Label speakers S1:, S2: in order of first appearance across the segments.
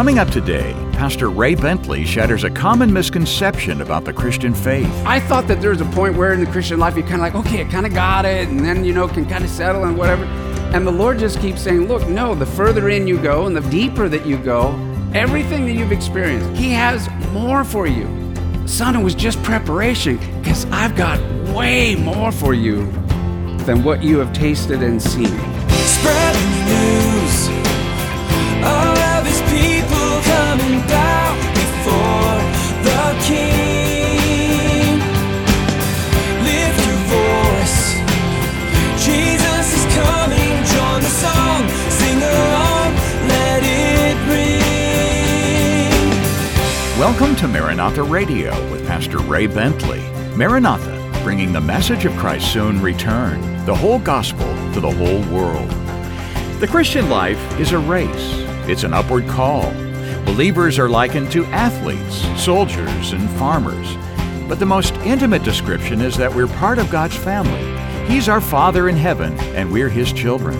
S1: Coming up today, Pastor Ray Bentley shatters a common misconception about the Christian faith.
S2: I thought that there was a point where in the Christian life you're kind of like, okay, I kind of got it, and then, you know, can kind of settle and whatever. And the Lord just keeps saying, look, no, the further in you go and the deeper that you go, everything that you've experienced, He has more for you. Son, it was just preparation because I've got way more for you than what you have tasted and seen.
S3: Spreading
S1: Welcome to Maranatha Radio with Pastor Ray Bentley. Maranatha, bringing the message of Christ's soon return, the whole gospel to the whole world. The Christian life is a race, it's an upward call. Believers are likened to athletes, soldiers, and farmers. But the most intimate description is that we're part of God's family. He's our Father in heaven, and we're His children.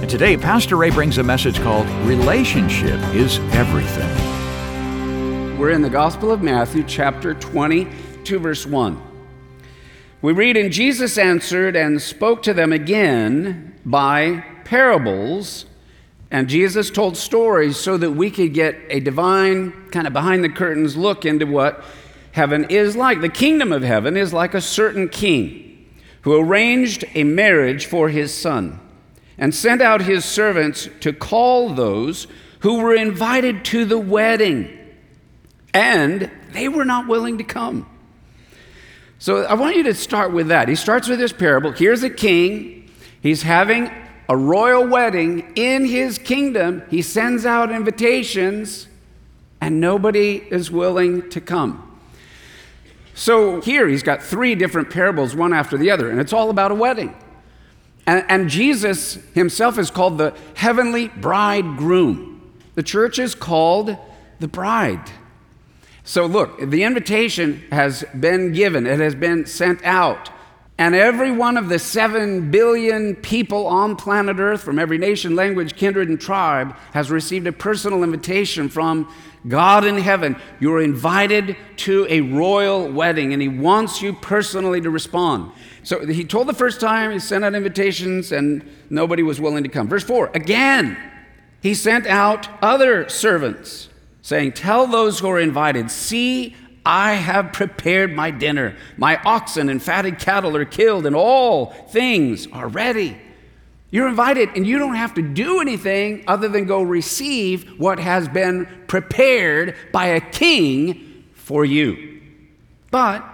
S1: And today, Pastor Ray brings a message called Relationship is Everything.
S2: We're in the Gospel of Matthew, chapter 22, verse 1. We read, And Jesus answered and spoke to them again by parables. And Jesus told stories so that we could get a divine, kind of behind the curtains look into what heaven is like. The kingdom of heaven is like a certain king who arranged a marriage for his son and sent out his servants to call those who were invited to the wedding. And they were not willing to come. So I want you to start with that. He starts with this parable. Here's a king. He's having a royal wedding in his kingdom. He sends out invitations, and nobody is willing to come. So here he's got three different parables, one after the other, and it's all about a wedding. And, and Jesus himself is called the heavenly bridegroom. The church is called the bride. So, look, the invitation has been given, it has been sent out. And every one of the seven billion people on planet Earth from every nation, language, kindred, and tribe has received a personal invitation from God in heaven. You're invited to a royal wedding, and He wants you personally to respond. So He told the first time, He sent out invitations, and nobody was willing to come. Verse 4 again, He sent out other servants saying, Tell those who are invited, see, I have prepared my dinner. My oxen and fatted cattle are killed, and all things are ready. You're invited, and you don't have to do anything other than go receive what has been prepared by a king for you. But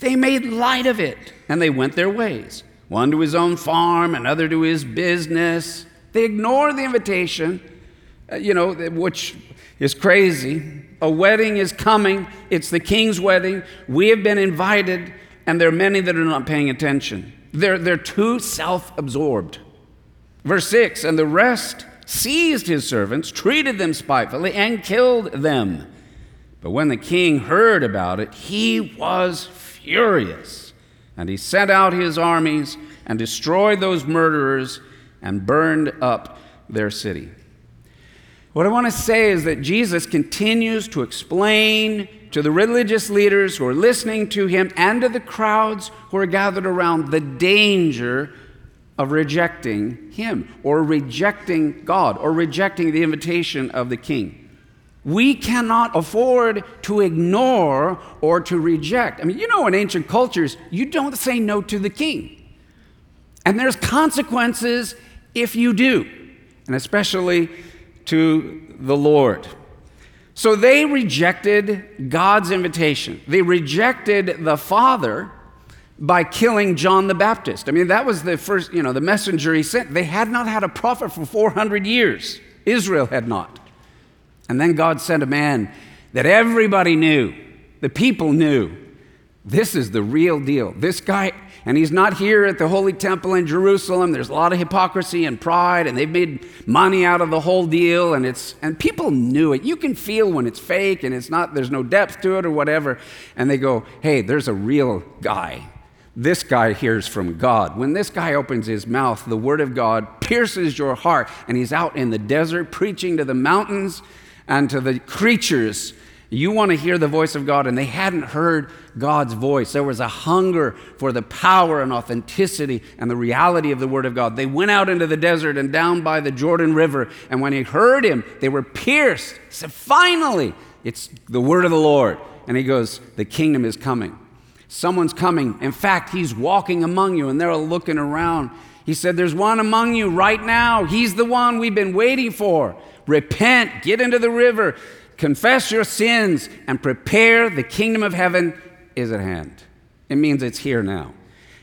S2: they made light of it, and they went their ways, one to his own farm, another to his business. They ignored the invitation, Uh, you know, which is crazy. A wedding is coming. It's the king's wedding. We have been invited, and there are many that are not paying attention. They're, they're too self absorbed. Verse 6 And the rest seized his servants, treated them spitefully, and killed them. But when the king heard about it, he was furious. And he sent out his armies and destroyed those murderers and burned up their city. What I want to say is that Jesus continues to explain to the religious leaders who are listening to him and to the crowds who are gathered around the danger of rejecting him or rejecting God or rejecting the invitation of the king. We cannot afford to ignore or to reject. I mean, you know, in ancient cultures, you don't say no to the king. And there's consequences if you do, and especially to the Lord. So they rejected God's invitation. They rejected the Father by killing John the Baptist. I mean, that was the first, you know, the messenger he sent. They had not had a prophet for 400 years. Israel had not. And then God sent a man that everybody knew, the people knew. This is the real deal. This guy, and he's not here at the Holy Temple in Jerusalem. There's a lot of hypocrisy and pride, and they've made money out of the whole deal, and it's and people knew it. You can feel when it's fake and it's not, there's no depth to it or whatever. And they go, hey, there's a real guy. This guy hears from God. When this guy opens his mouth, the word of God pierces your heart, and he's out in the desert preaching to the mountains and to the creatures. You want to hear the voice of God, and they hadn't heard God's voice. There was a hunger for the power and authenticity and the reality of the Word of God. They went out into the desert and down by the Jordan River, and when he heard Him, they were pierced. He said, Finally, it's the Word of the Lord. And He goes, The kingdom is coming. Someone's coming. In fact, He's walking among you, and they're looking around. He said, There's one among you right now. He's the one we've been waiting for. Repent, get into the river confess your sins, and prepare the kingdom of heaven is at hand. It means it's here now.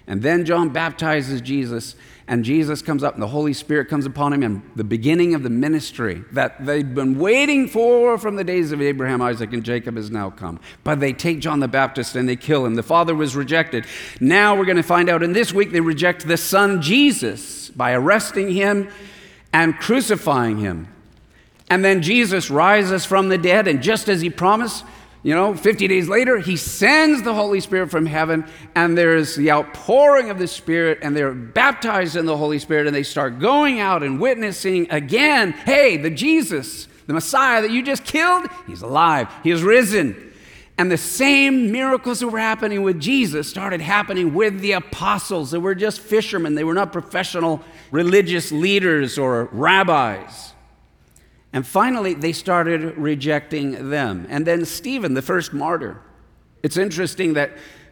S2: And then John baptizes Jesus, and Jesus comes up, and the Holy Spirit comes upon him, and the beginning of the ministry that they've been waiting for from the days of Abraham, Isaac, and Jacob has now come. But they take John the Baptist and they kill him. The Father was rejected. Now we're going to find out in this week they reject the Son Jesus by arresting him and crucifying him. And then Jesus rises from the dead, and just as he promised, you know, 50 days later, he sends the Holy Spirit from heaven, and there's the outpouring of the Spirit, and they're baptized in the Holy Spirit, and they start going out and witnessing again hey, the Jesus, the Messiah that you just killed, he's alive, he is risen. And the same miracles that were happening with Jesus started happening with the apostles. They were just fishermen, they were not professional religious leaders or rabbis. And finally, they started rejecting them. And then Stephen, the first martyr. It's interesting that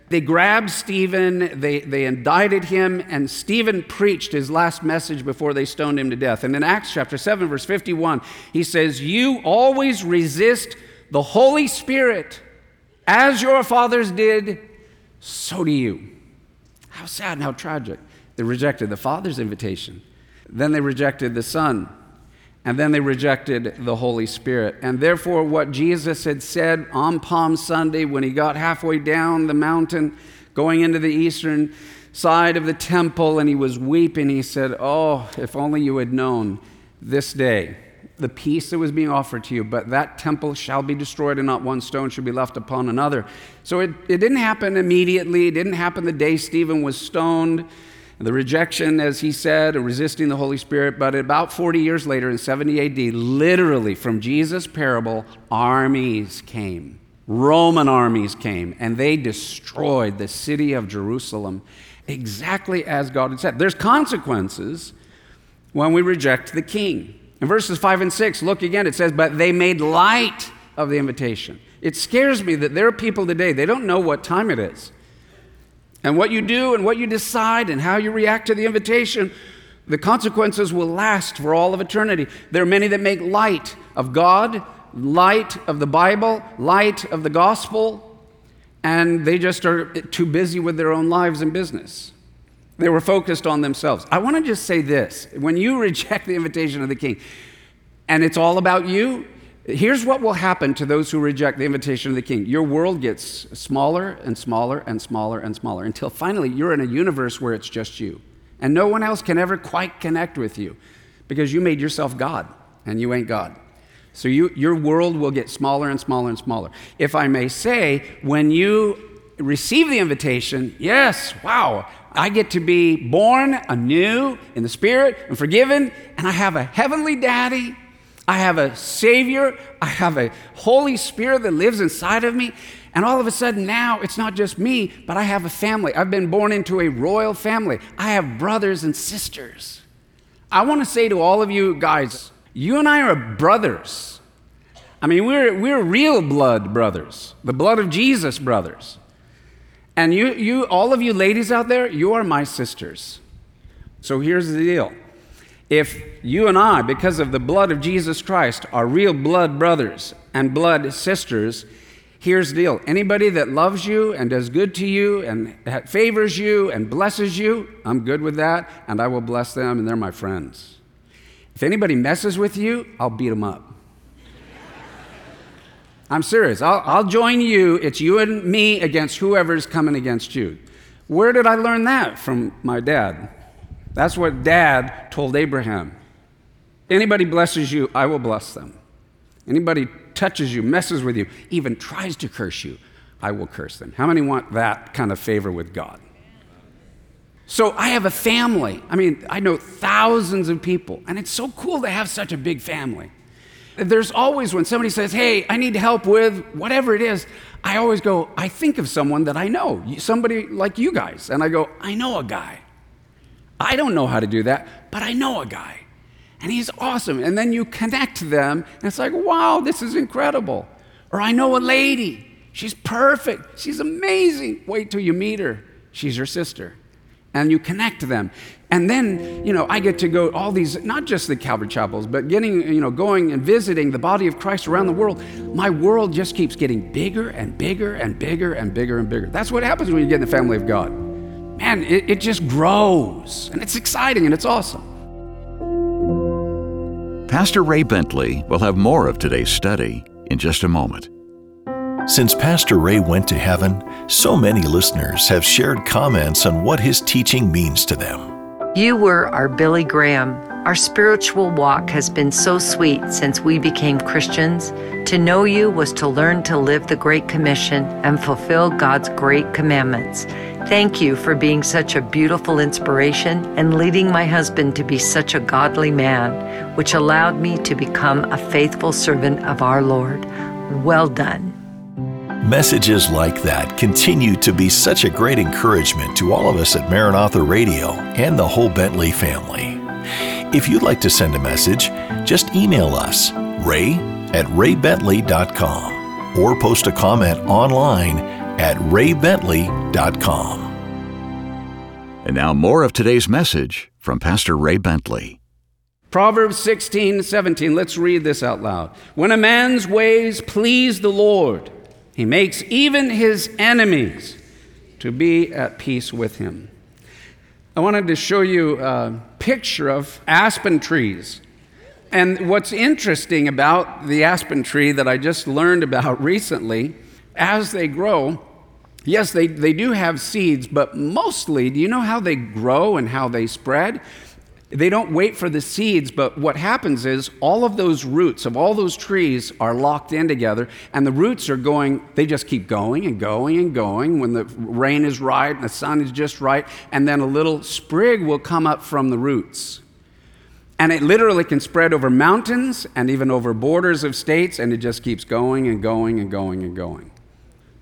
S2: they grabbed Stephen, they, they indicted him, and Stephen preached his last message before they stoned him to death. And in Acts chapter 7, verse 51, he says, You always resist the Holy Spirit as your fathers did, so do you. How sad and how tragic. They rejected the Father's invitation. Then they rejected the Son and then they rejected the Holy Spirit. And therefore, what Jesus had said on Palm Sunday when he got halfway down the mountain, going into the eastern side of the temple, and he was weeping, he said, Oh, if only you had known this day the peace that was being offered to you, but that temple shall be destroyed, and not one stone shall be left upon another. So it, it didn't happen immediately. It didn't happen the day Stephen was stoned the rejection, as he said, resisting the Holy Spirit. But about 40 years later, in 70 AD, literally from Jesus' parable, armies came. Roman armies came, and they destroyed the city of Jerusalem exactly as God had said. There's consequences when we reject the king. In verses 5 and 6, look again, it says, But they made light of the invitation. It scares me that there are people today, they don't know what time it is. And what you do and what you decide and how you react to the invitation, the consequences will last for all of eternity. There are many that make light of God, light of the Bible, light of the gospel, and they just are too busy with their own lives and business. They were focused on themselves. I want to just say this when you reject the invitation of the king, and it's all about you, Here's what will happen to those who reject the invitation of the king your world gets smaller and smaller and smaller and smaller until finally you're in a universe where it's just you. And no one else can ever quite connect with you because you made yourself God and you ain't God. So you, your world will get smaller and smaller and smaller. If I may say, when you receive the invitation, yes, wow, I get to be born anew in the Spirit and forgiven, and I have a heavenly daddy I have a Savior. I have a Holy Spirit that lives inside of me. And all of a sudden now it's not just me, but I have a family. I've been born into a royal family. I have brothers and sisters. I want to say to all of you guys, you and I are brothers. I mean, we're, we're real blood brothers, the blood of Jesus brothers. And you, you, all of you ladies out there, you are my sisters. So here's the deal if you and I, because of the blood of Jesus Christ, are real blood brothers and blood sisters, here's the deal anybody that loves you and does good to you and favors you and blesses you, I'm good with that, and I will bless them, and they're my friends. If anybody messes with you, I'll beat them up. I'm serious. I'll, I'll join you. It's you and me against whoever's coming against you. Where did I learn that? From my dad. That's what dad told Abraham. Anybody blesses you, I will bless them. Anybody touches you, messes with you, even tries to curse you, I will curse them. How many want that kind of favor with God? So I have a family. I mean, I know thousands of people, and it's so cool to have such a big family. there's always when somebody says, Hey, I need help with whatever it is, I always go, I think of someone that I know, somebody like you guys. And I go, I know a guy. I don't know how to do that, but I know a guy. And he's awesome. And then you connect them, and it's like, wow, this is incredible. Or I know a lady. She's perfect. She's amazing. Wait till you meet her. She's your sister. And you connect them. And then, you know, I get to go all these, not just the Calvary chapels, but getting, you know, going and visiting the body of Christ around the world. My world just keeps getting bigger and bigger and bigger and bigger and bigger. That's what happens when you get in the family of God. Man, it, it just grows. And it's exciting and it's awesome.
S1: Pastor Ray Bentley will have more of today's study in just a moment.
S4: Since Pastor Ray went to heaven, so many listeners have shared comments on what his teaching means to them.
S5: You were our Billy Graham. Our spiritual walk has been so sweet since we became Christians. To know you was to learn to live the Great Commission and fulfill God's great commandments. Thank you for being such a beautiful inspiration and leading my husband to be such a godly man, which allowed me to become a faithful servant of our Lord. Well done.
S4: Messages like that continue to be such a great encouragement to all of us at Maranatha Radio and the whole Bentley family. If you'd like to send a message, just email us, ray at raybentley.com, or post a comment online at raybentley.com.
S1: And now, more of today's message from Pastor Ray Bentley.
S2: Proverbs 16, 17. Let's read this out loud. When a man's ways please the Lord, he makes even his enemies to be at peace with him. I wanted to show you a picture of aspen trees. And what's interesting about the aspen tree that I just learned about recently, as they grow, yes, they, they do have seeds, but mostly, do you know how they grow and how they spread? They don't wait for the seeds, but what happens is all of those roots of all those trees are locked in together, and the roots are going, they just keep going and going and going when the rain is right and the sun is just right, and then a little sprig will come up from the roots. And it literally can spread over mountains and even over borders of states, and it just keeps going and going and going and going.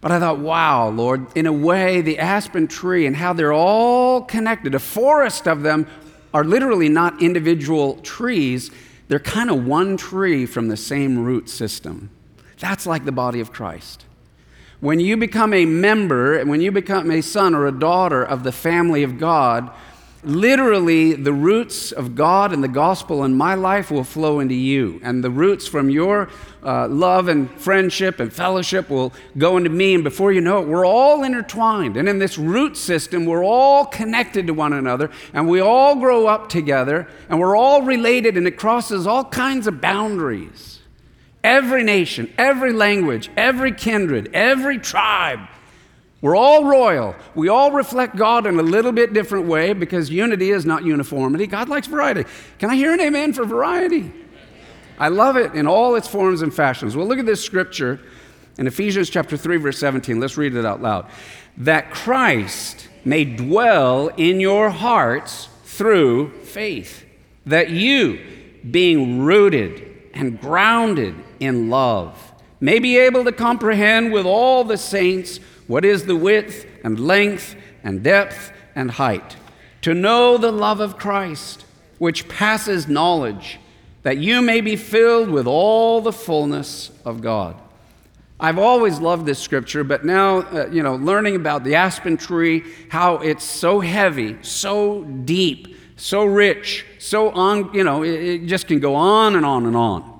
S2: But I thought, wow, Lord, in a way, the aspen tree and how they're all connected, a forest of them are literally not individual trees, they're kind of one tree from the same root system. That's like the body of Christ. When you become a member, when you become a son or a daughter of the family of God, literally the roots of God and the gospel in my life will flow into you. And the roots from your uh, love and friendship and fellowship will go into me. And before you know it, we're all intertwined. And in this root system, we're all connected to one another. And we all grow up together. And we're all related. And it crosses all kinds of boundaries. Every nation, every language, every kindred, every tribe we're all royal. We all reflect God in a little bit different way because unity is not uniformity. God likes variety. Can I hear an amen for variety? I love it in all its forms and fashions. Well, look at this scripture in Ephesians chapter 3 verse 17. Let's read it out loud. That Christ may dwell in your hearts through faith. That you, being rooted and grounded in love, may be able to comprehend with all the saints what is the width and length and depth and height? To know the love of Christ, which passes knowledge, that you may be filled with all the fullness of God. I've always loved this scripture, but now, uh, you know, learning about the aspen tree, how it's so heavy, so deep, so rich, so on, you know, it, it just can go on and on and on.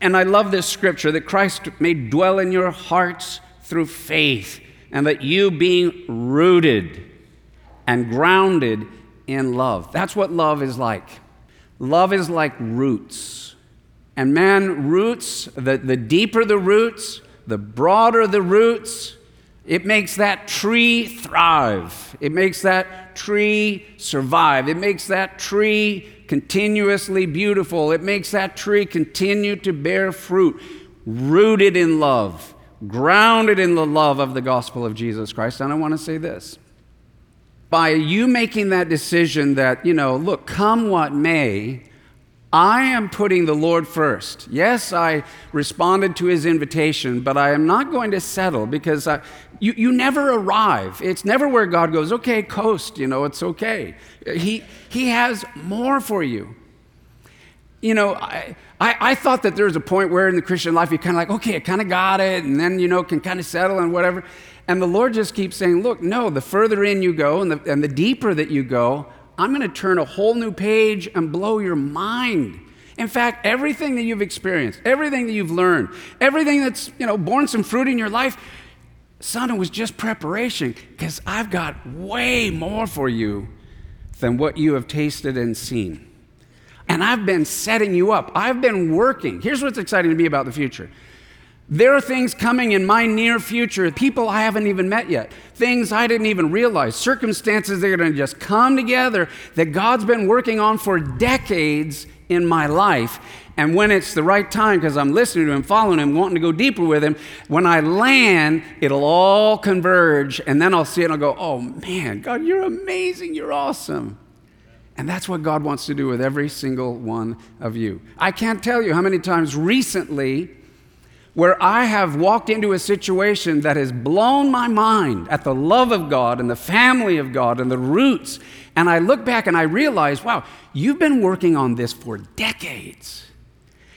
S2: And I love this scripture that Christ may dwell in your hearts through faith and that you being rooted and grounded in love. That's what love is like. Love is like roots. And man, roots, the, the deeper the roots, the broader the roots, it makes that tree thrive. It makes that tree survive. It makes that tree continuously beautiful. It makes that tree continue to bear fruit, rooted in love grounded in the love of the gospel of Jesus Christ. And I want to say this by you making that decision that, you know, look, come what may, I am putting the Lord first. Yes, I responded to his invitation, but I am not going to settle because I, you, you never arrive. It's never where God goes, okay, coast, you know, it's okay. He, he has more for you. You know, I, I, I thought that there was a point where in the Christian life you kind of like, okay, I kind of got it, and then, you know, can kind of settle and whatever. And the Lord just keeps saying, look, no, the further in you go and the, and the deeper that you go, I'm going to turn a whole new page and blow your mind. In fact, everything that you've experienced, everything that you've learned, everything that's, you know, borne some fruit in your life, son, it was just preparation because I've got way more for you than what you have tasted and seen. And I've been setting you up. I've been working. Here's what's exciting to me about the future. There are things coming in my near future, people I haven't even met yet, things I didn't even realize, circumstances that are going to just come together that God's been working on for decades in my life. And when it's the right time, because I'm listening to Him, following Him, wanting to go deeper with Him, when I land, it'll all converge. And then I'll see it and I'll go, oh man, God, you're amazing. You're awesome. And that's what God wants to do with every single one of you. I can't tell you how many times recently where I have walked into a situation that has blown my mind at the love of God and the family of God and the roots. And I look back and I realize, wow, you've been working on this for decades.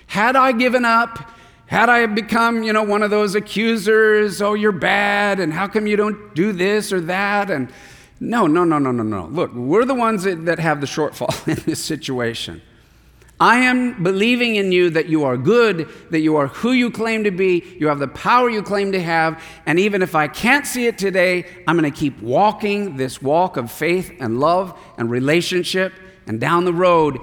S2: Had I given up, had I become, you know, one of those accusers, oh, you're bad, and how come you don't do this or that? And no, no, no, no, no, no. Look, we're the ones that, that have the shortfall in this situation. I am believing in you that you are good, that you are who you claim to be, you have the power you claim to have, and even if I can't see it today, I'm going to keep walking this walk of faith and love and relationship, and down the road,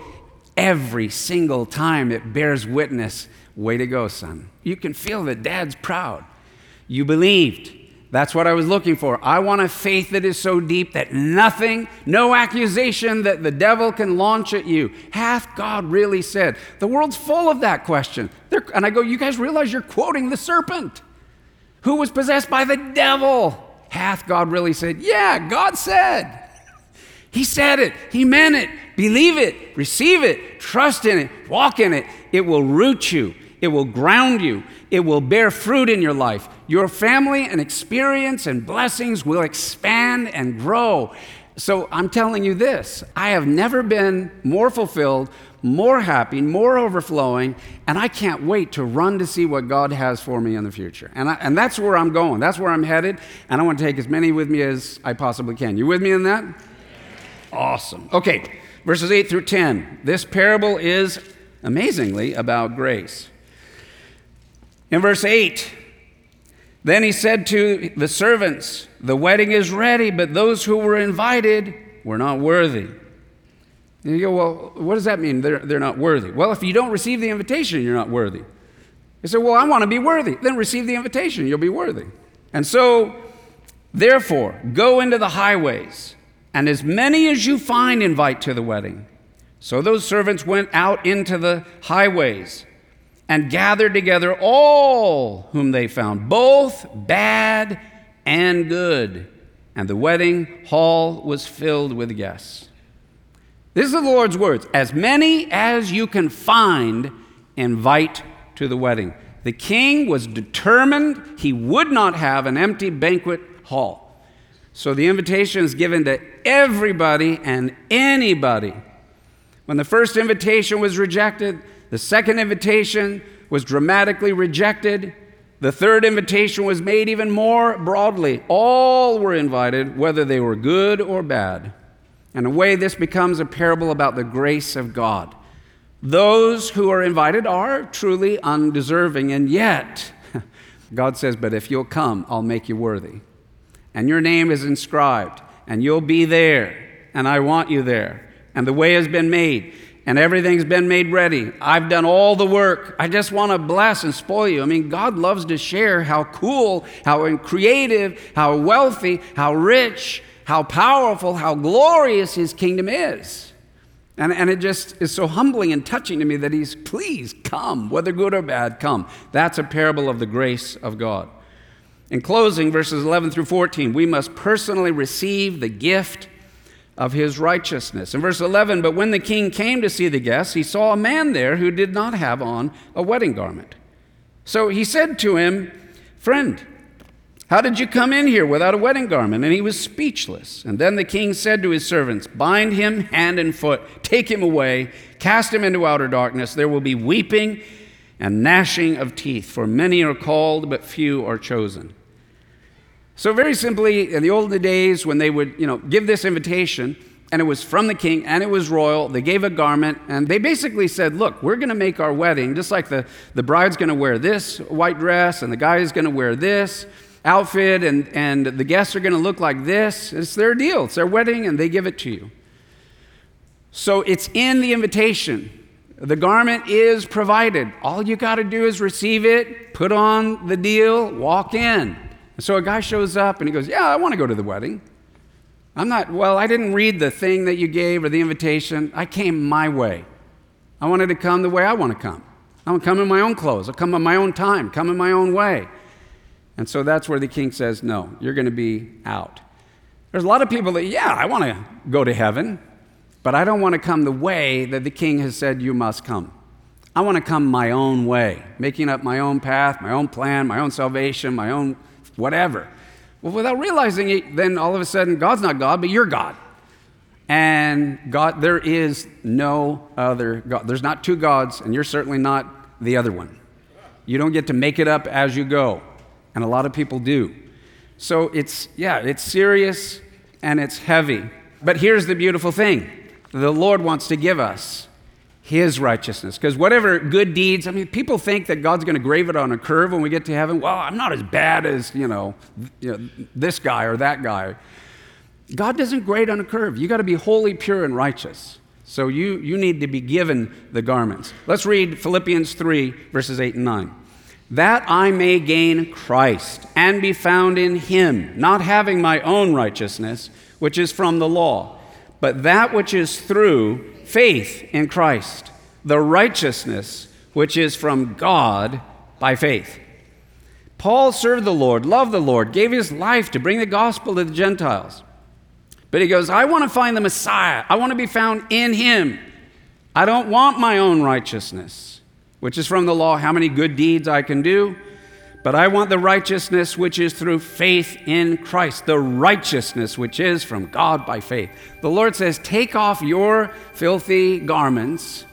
S2: every single time it bears witness. Way to go, son. You can feel that dad's proud. You believed. That's what I was looking for. I want a faith that is so deep that nothing, no accusation that the devil can launch at you. Hath God really said? The world's full of that question. They're, and I go, You guys realize you're quoting the serpent who was possessed by the devil. Hath God really said? Yeah, God said. He said it. He meant it. Believe it. Receive it. Trust in it. Walk in it. It will root you. It will ground you. It will bear fruit in your life. Your family and experience and blessings will expand and grow. So I'm telling you this I have never been more fulfilled, more happy, more overflowing, and I can't wait to run to see what God has for me in the future. And, I, and that's where I'm going. That's where I'm headed. And I want to take as many with me as I possibly can. You with me in that? Awesome. Okay, verses 8 through 10. This parable is amazingly about grace. In verse 8, then he said to the servants, The wedding is ready, but those who were invited were not worthy. And you go, Well, what does that mean? They're, they're not worthy. Well, if you don't receive the invitation, you're not worthy. You said, Well, I want to be worthy. Then receive the invitation, you'll be worthy. And so, therefore, go into the highways, and as many as you find, invite to the wedding. So those servants went out into the highways and gathered together all whom they found, both bad and good. And the wedding hall was filled with guests. This is the Lord's words. As many as you can find, invite to the wedding. The king was determined he would not have an empty banquet hall. So the invitation is given to everybody and anybody. When the first invitation was rejected, the second invitation was dramatically rejected. The third invitation was made even more broadly. All were invited, whether they were good or bad. In a way, this becomes a parable about the grace of God. Those who are invited are truly undeserving, and yet, God says, But if you'll come, I'll make you worthy. And your name is inscribed, and you'll be there, and I want you there. And the way has been made and everything's been made ready. I've done all the work. I just want to bless and spoil you. I mean, God loves to share how cool, how creative, how wealthy, how rich, how powerful, how glorious His kingdom is. And, and it just is so humbling and touching to me that He's, please come, whether good or bad, come. That's a parable of the grace of God. In closing, verses 11 through 14, we must personally receive the gift of his righteousness. In verse 11, but when the king came to see the guests, he saw a man there who did not have on a wedding garment. So he said to him, Friend, how did you come in here without a wedding garment? And he was speechless. And then the king said to his servants, Bind him hand and foot, take him away, cast him into outer darkness. There will be weeping and gnashing of teeth, for many are called, but few are chosen. So, very simply, in the olden days, when they would you know, give this invitation, and it was from the king and it was royal, they gave a garment, and they basically said, Look, we're going to make our wedding just like the, the bride's going to wear this white dress, and the guy is going to wear this outfit and, and the guests are going to look like this. It's their deal, it's their wedding, and they give it to you. So it's in the invitation. The garment is provided. All you got to do is receive it, put on the deal, walk in. And so a guy shows up and he goes, Yeah, I want to go to the wedding. I'm not, well, I didn't read the thing that you gave or the invitation. I came my way. I wanted to come the way I want to come. I want to come in my own clothes. I'll come in my own time, come in my own way. And so that's where the king says, No, you're going to be out. There's a lot of people that, yeah, I want to go to heaven, but I don't want to come the way that the king has said you must come. I want to come my own way, making up my own path, my own plan, my own salvation, my own whatever. Well, without realizing it, then all of a sudden, God's not God, but you're God. And God, there is no other God. There's not two gods, and you're certainly not the other one. You don't get to make it up as you go and a lot of people do. So it's, yeah, it's serious and it's heavy. But here's the beautiful thing the Lord wants to give us his righteousness. Because whatever good deeds, I mean, people think that God's going to grave it on a curve when we get to heaven. Well, I'm not as bad as, you know, you know this guy or that guy. God doesn't grade on a curve. You got to be holy, pure, and righteous. So you, you need to be given the garments. Let's read Philippians 3, verses 8 and 9 that I may gain Christ and be found in him, not having my own righteousness, which is from the law, but that which is through faith in Christ, the righteousness which is from God by faith. Paul served the Lord, loved the Lord, gave his life to bring the gospel to the Gentiles. But he goes, I want to find the Messiah. I want to be found in him. I don't want my own righteousness which is from the law, how many good deeds I can do. But I want the righteousness which is through faith in Christ, the righteousness which is from God by faith. The Lord says, Take off your filthy garments.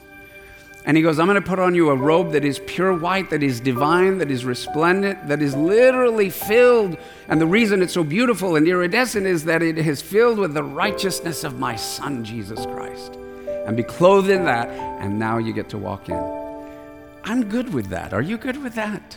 S2: And He goes, I'm going to put on you a robe that is pure white, that is divine, that is resplendent, that is literally filled. And the reason it's so beautiful and iridescent is that it is filled with the righteousness of my Son, Jesus Christ. And be clothed in that, and now you get to walk in. I'm good with that. Are you good with that?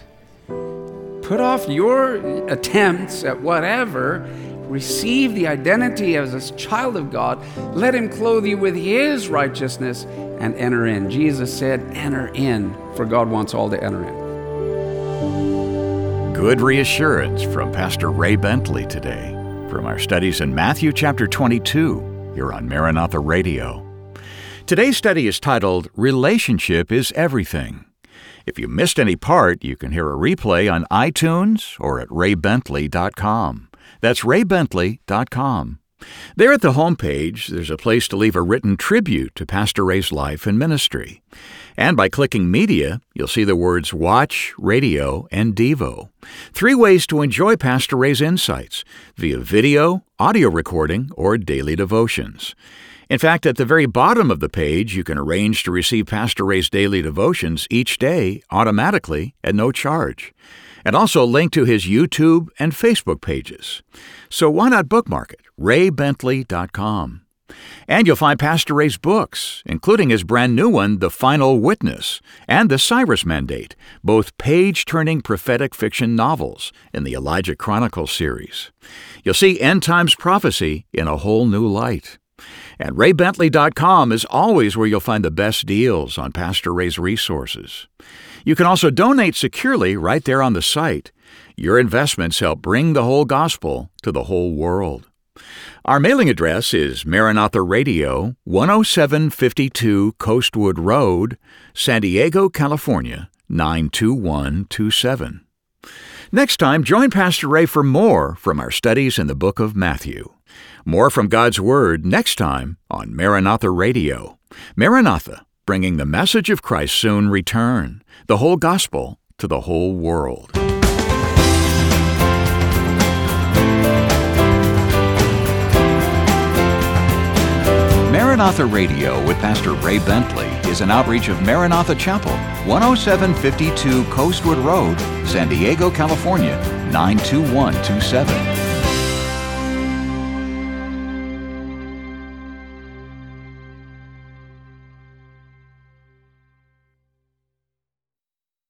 S2: Put off your attempts at whatever. Receive the identity as a child of God. Let Him clothe you with His righteousness and enter in. Jesus said, Enter in, for God wants all to enter in.
S1: Good reassurance from Pastor Ray Bentley today from our studies in Matthew chapter 22 here on Maranatha Radio. Today's study is titled Relationship is Everything. If you missed any part, you can hear a replay on iTunes or at raybentley.com. That's raybentley.com. There at the homepage, there's a place to leave a written tribute to Pastor Ray's life and ministry. And by clicking Media, you'll see the words Watch, Radio, and Devo. Three ways to enjoy Pastor Ray's insights via video, audio recording, or daily devotions. In fact, at the very bottom of the page, you can arrange to receive Pastor Ray's daily devotions each day automatically at no charge, and also link to his YouTube and Facebook pages. So why not bookmark it? raybentley.com. And you'll find Pastor Ray's books, including his brand new one, The Final Witness, and The Cyrus Mandate, both page turning prophetic fiction novels in the Elijah Chronicles series. You'll see end times prophecy in a whole new light. And raybentley.com is always where you'll find the best deals on Pastor Ray's resources. You can also donate securely right there on the site. Your investments help bring the whole gospel to the whole world. Our mailing address is Maranatha Radio, 10752 Coastwood Road, San Diego, California, 92127. Next time, join Pastor Ray for more from our studies in the book of Matthew. More from God's Word next time on Maranatha Radio. Maranatha, bringing the message of Christ's soon return, the whole gospel to the whole world. Maranatha Radio with Pastor Ray Bentley is an outreach of Maranatha Chapel, 10752 Coastwood Road, San Diego, California, 92127.